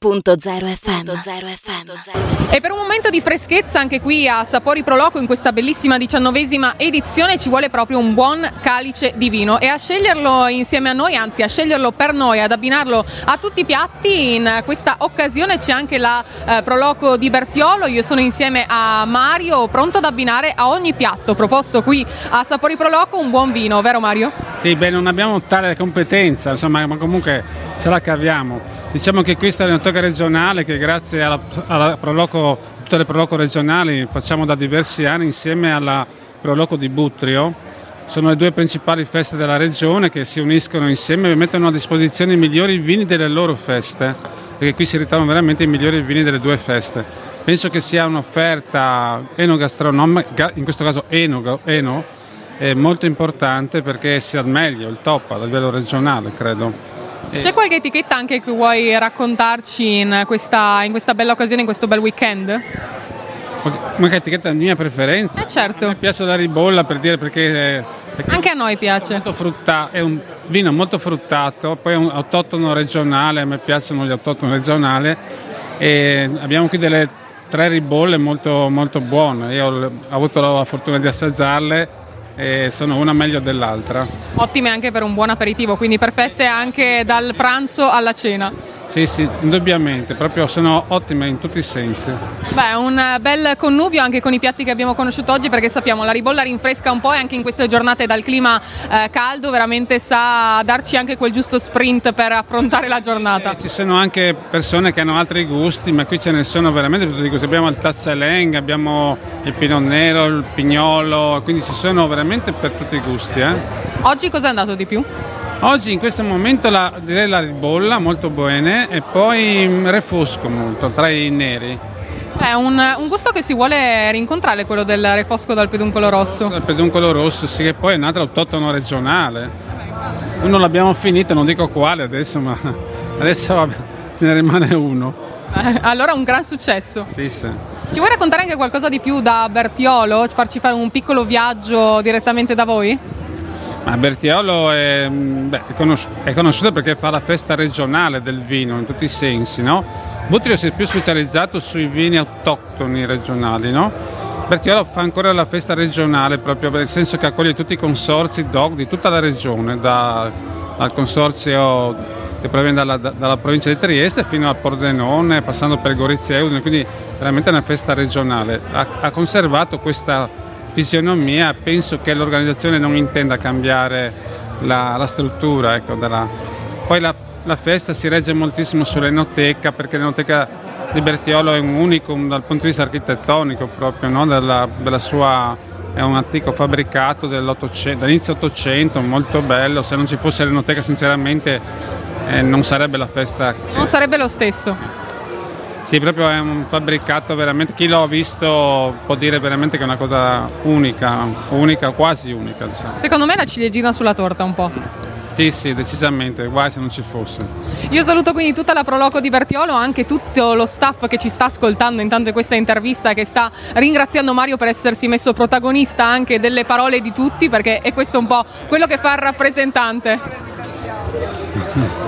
Radio.0 FM. E per un momento di freschezza anche qui a Sapori Proloco in questa bellissima diciannovesima edizione ci vuole proprio un buon calice di vino e a sceglierlo insieme a noi, anzi a sceglierlo per noi, ad abbinarlo a tutti i piatti, in questa occasione c'è anche la eh, Proloco di Bertiolo, io sono insieme a Mario pronto ad abbinare a ogni piatto proposto qui a Sapori Proloco un buon vino, vero Mario? Sì, beh non abbiamo tale competenza, insomma, ma comunque ce la caviamo. Diciamo che questa è una toga regionale che grazie alla, alla Proloco, tutte le Proloco regionali facciamo da diversi anni insieme alla Proloco di Butrio. Sono le due principali feste della regione che si uniscono insieme e mettono a disposizione i migliori vini delle loro feste, perché qui si ritrovano veramente i migliori vini delle due feste. Penso che sia un'offerta enogastronomica, in questo caso eno, eno molto importante perché sia il meglio, il top a livello regionale, credo. C'è qualche etichetta anche che vuoi raccontarci in questa, in questa bella occasione, in questo bel weekend? Qualche etichetta mia preferenza? Eh certo. Mi piace la ribolla per dire perché... perché anche a noi piace. Frutta, è un vino molto fruttato, poi è un autotono regionale, a me piacciono gli autotoni regionali e abbiamo qui delle tre ribolle molto, molto buone. Io ho avuto la fortuna di assaggiarle e sono una meglio dell'altra. Ottime anche per un buon aperitivo, quindi perfette anche dal pranzo alla cena. Sì, sì, indubbiamente, proprio sono ottime in tutti i sensi. Beh, un bel connubio anche con i piatti che abbiamo conosciuto oggi perché sappiamo la ribolla rinfresca un po' e anche in queste giornate dal clima eh, caldo veramente sa darci anche quel giusto sprint per affrontare la giornata. Eh, ci sono anche persone che hanno altri gusti, ma qui ce ne sono veramente tutti i gusti. Abbiamo il tazzaleng, abbiamo il pinot nero, il pignolo, quindi ci sono veramente per tutti i gusti. Eh. Oggi cosa è andato di più? Oggi in questo momento la, direi la ribolla molto buone e poi mm, refosco molto tra i neri. È un, un, gusto che si vuole rincontrare quello del refosco dal peduncolo rosso. Dal peduncolo rosso, sì, che poi è un altro autotono regionale. Uno l'abbiamo finito, non dico quale adesso, ma adesso vabbè, ce ne rimane uno. Allora un gran successo. Sì, sì. Ci vuoi raccontare anche qualcosa di più da Bertiolo? Farci fare un piccolo viaggio direttamente da voi? Ma Bertiolo è, beh, è, conosci- è, conosciuto perché fa la festa regionale del vino in tutti i sensi, no? Butrio si è più specializzato sui vini autoctoni regionali, no? Bertiolo fa ancora la festa regionale proprio nel senso che accoglie tutti i consorzi DOC di tutta la regione, da, dal consorzio che proviene dalla, dalla, provincia di Trieste fino a Pordenone, passando per Gorizia Udine, quindi veramente una festa regionale. Ha, ha conservato questa fisionomia penso che l'organizzazione non intenda cambiare la, la struttura. Ecco, della... Poi la, la, festa si regge moltissimo sull'enoteca perché l'enoteca di Bertiolo è un unicum dal punto di vista architettonico proprio, no? della, della sua, è un antico fabbricato dall'inizio 800, molto bello, se non ci fosse l'enoteca sinceramente eh, non sarebbe la festa. Che... Non sarebbe lo stesso. Sì, proprio è un fabbricato veramente, chi l'ha visto può dire veramente che è una cosa unica, unica, quasi unica. Diciamo. Secondo me è la ciliegina sulla torta un po'. Sì, sì, decisamente, guai se non ci fosse. Io saluto quindi tutta la Proloco di Bertiolo, anche tutto lo staff che ci sta ascoltando intanto questa intervista, che sta ringraziando Mario per essersi messo protagonista anche delle parole di tutti, perché è questo un po' quello che fa il rappresentante.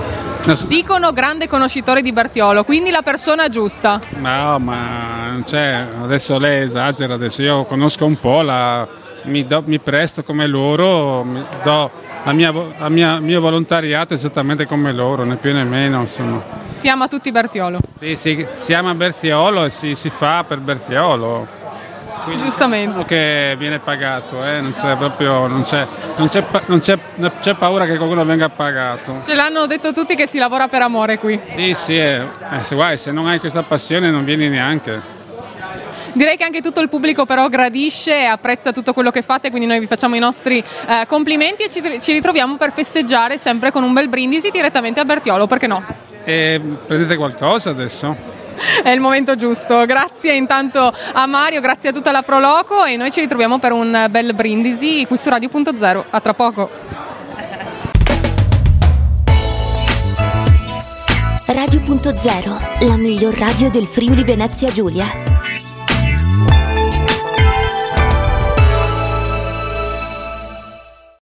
Dicono grande conoscitore di Bertiolo, quindi la persona giusta. No, ma c'è, adesso lei esagera, adesso io conosco un po', la, mi, do, mi, presto come loro, do la mia, la mia, mio volontariato esattamente come loro, né più né meno. Insomma. Si ama tutti Bertiolo. Sì, sì, si ama Bertiolo e si, si fa per Bertiolo. Quindi Giustamente. che viene pagato, eh? non, c'è proprio, non, c'è, non, c'è, non, c'è, non, c'è, paura che qualcuno venga pagato. Ce l'hanno detto tutti che si lavora per amore qui. Sì, sì, eh, se, guai, se non hai questa passione non vieni neanche. Direi che anche tutto il pubblico però gradisce e apprezza tutto quello che fate, quindi noi vi facciamo i nostri eh, complimenti e ci, ci, ritroviamo per festeggiare sempre con un bel brindisi direttamente a Bertiolo, perché no? E prendete qualcosa adesso? è il momento giusto. Grazie intanto a Mario, grazie a tutta la Proloco e noi ci ritroviamo per un bel brindisi qui su Radio.0. A tra poco. Radio.0, la miglior radio del Friuli Venezia Giulia.